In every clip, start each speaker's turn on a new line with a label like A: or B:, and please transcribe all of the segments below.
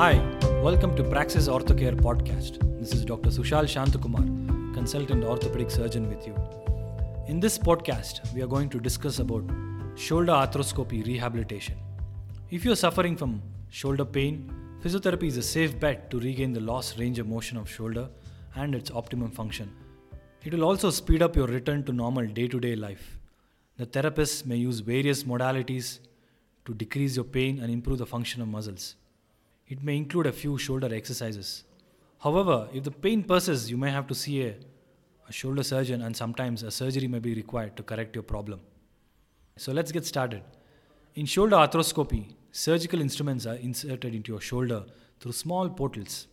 A: Hi, welcome to Praxis Orthocare podcast. This is Dr. Sushal Shantakumar, consultant orthopedic surgeon with you. In this podcast, we are going to discuss about shoulder arthroscopy rehabilitation. If you are suffering from shoulder pain, physiotherapy is a safe bet to regain the lost range of motion of shoulder and its optimum function. It will also speed up your return to normal day-to-day life. The therapist may use various modalities to decrease your pain and improve the function of muscles. It may include a few shoulder exercises. However, if the pain persists, you may have to see a, a shoulder surgeon and sometimes a surgery may be required to correct your problem. So let's get started. In shoulder arthroscopy, surgical instruments are inserted into your shoulder through small portals.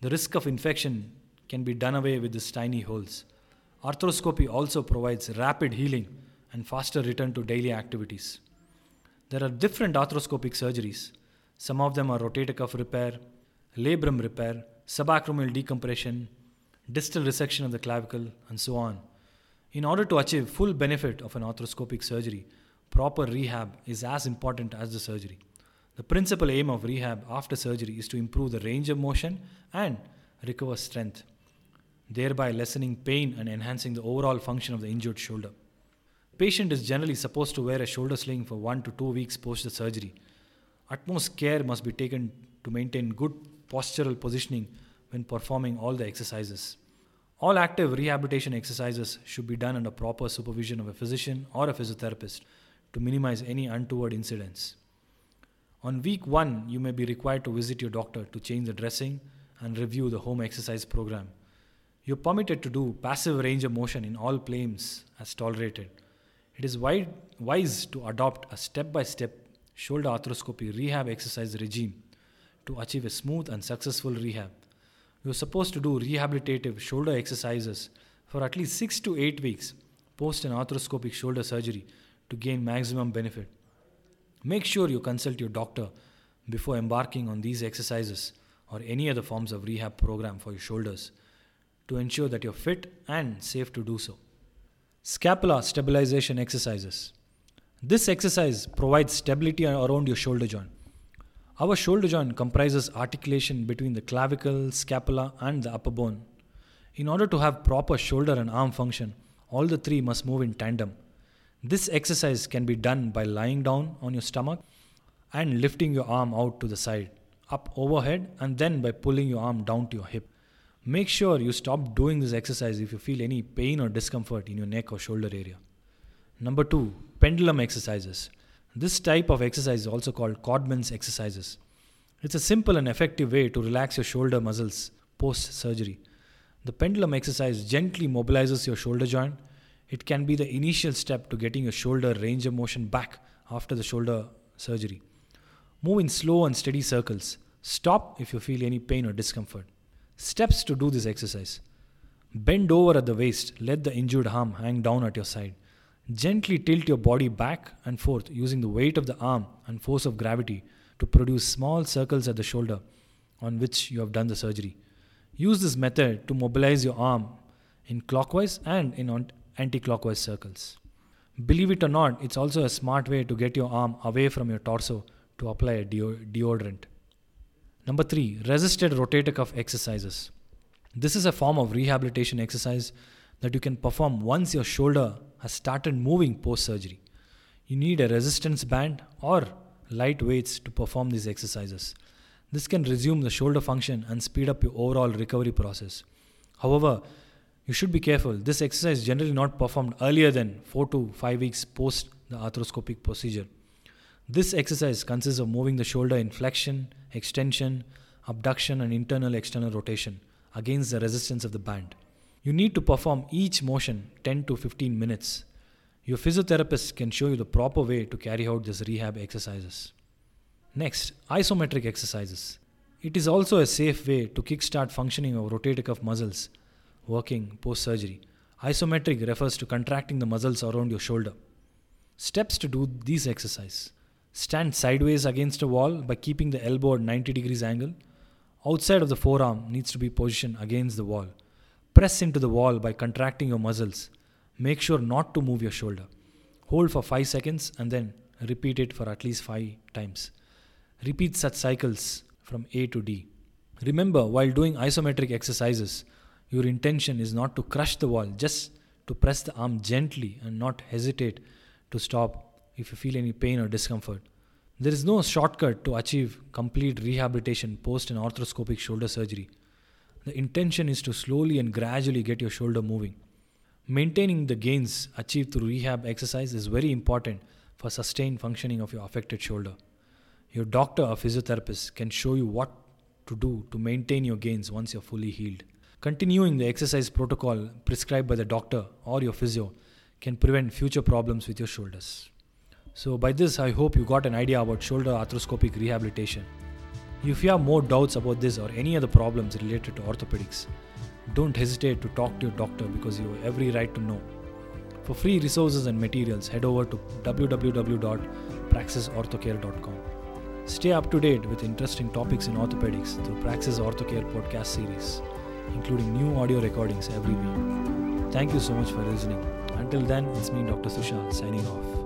A: The risk of infection can be done away with these tiny holes. Arthroscopy also provides rapid healing and faster return to daily activities. There are different arthroscopic surgeries. Some of them are rotator cuff repair, labrum repair, subacromial decompression, distal resection of the clavicle, and so on. In order to achieve full benefit of an arthroscopic surgery, proper rehab is as important as the surgery. The principal aim of rehab after surgery is to improve the range of motion and recover strength, thereby lessening pain and enhancing the overall function of the injured shoulder. Patient is generally supposed to wear a shoulder sling for 1 to 2 weeks post the surgery. Utmost care must be taken to maintain good postural positioning when performing all the exercises. All active rehabilitation exercises should be done under proper supervision of a physician or a physiotherapist to minimize any untoward incidents. On week 1, you may be required to visit your doctor to change the dressing and review the home exercise program. You're permitted to do passive range of motion in all planes as tolerated. It is wise to adopt a step by step shoulder arthroscopy rehab exercise regime to achieve a smooth and successful rehab. You're supposed to do rehabilitative shoulder exercises for at least 6 to 8 weeks post an arthroscopic shoulder surgery to gain maximum benefit. Make sure you consult your doctor before embarking on these exercises or any other forms of rehab program for your shoulders to ensure that you're fit and safe to do so. Scapula stabilization exercises. This exercise provides stability around your shoulder joint. Our shoulder joint comprises articulation between the clavicle, scapula, and the upper bone. In order to have proper shoulder and arm function, all the three must move in tandem. This exercise can be done by lying down on your stomach and lifting your arm out to the side, up overhead, and then by pulling your arm down to your hip. Make sure you stop doing this exercise if you feel any pain or discomfort in your neck or shoulder area. Number two, pendulum exercises. This type of exercise is also called Codman's exercises. It's a simple and effective way to relax your shoulder muscles post surgery. The pendulum exercise gently mobilizes your shoulder joint. It can be the initial step to getting your shoulder range of motion back after the shoulder surgery. Move in slow and steady circles. Stop if you feel any pain or discomfort. Steps to do this exercise. Bend over at the waist, let the injured arm hang down at your side. Gently tilt your body back and forth using the weight of the arm and force of gravity to produce small circles at the shoulder on which you have done the surgery. Use this method to mobilize your arm in clockwise and in anti clockwise circles. Believe it or not, it's also a smart way to get your arm away from your torso to apply a deodorant. Number three, resisted rotator cuff exercises. This is a form of rehabilitation exercise that you can perform once your shoulder has started moving post surgery. You need a resistance band or light weights to perform these exercises. This can resume the shoulder function and speed up your overall recovery process. However, you should be careful. This exercise is generally not performed earlier than 4 to 5 weeks post the arthroscopic procedure. This exercise consists of moving the shoulder in flexion, extension, abduction, and internal external rotation against the resistance of the band. You need to perform each motion 10 to 15 minutes. Your physiotherapist can show you the proper way to carry out these rehab exercises. Next, isometric exercises. It is also a safe way to kickstart functioning of rotator cuff muscles working post surgery. Isometric refers to contracting the muscles around your shoulder. Steps to do these exercises. Stand sideways against a wall by keeping the elbow at 90 degrees angle. Outside of the forearm needs to be positioned against the wall. Press into the wall by contracting your muscles. Make sure not to move your shoulder. Hold for 5 seconds and then repeat it for at least 5 times. Repeat such cycles from A to D. Remember, while doing isometric exercises, your intention is not to crush the wall, just to press the arm gently and not hesitate to stop if you feel any pain or discomfort. There is no shortcut to achieve complete rehabilitation post an arthroscopic shoulder surgery. The intention is to slowly and gradually get your shoulder moving. Maintaining the gains achieved through rehab exercise is very important for sustained functioning of your affected shoulder. Your doctor or physiotherapist can show you what to do to maintain your gains once you're fully healed. Continuing the exercise protocol prescribed by the doctor or your physio can prevent future problems with your shoulders. So, by this, I hope you got an idea about shoulder arthroscopic rehabilitation. If you have more doubts about this or any other problems related to orthopedics, don't hesitate to talk to your doctor because you have every right to know. For free resources and materials, head over to www.praxisorthocare.com. Stay up to date with interesting topics in orthopedics through Praxis Orthocare podcast series, including new audio recordings every week. Thank you so much for listening. Until then, it's me, Dr. Sushal, signing off.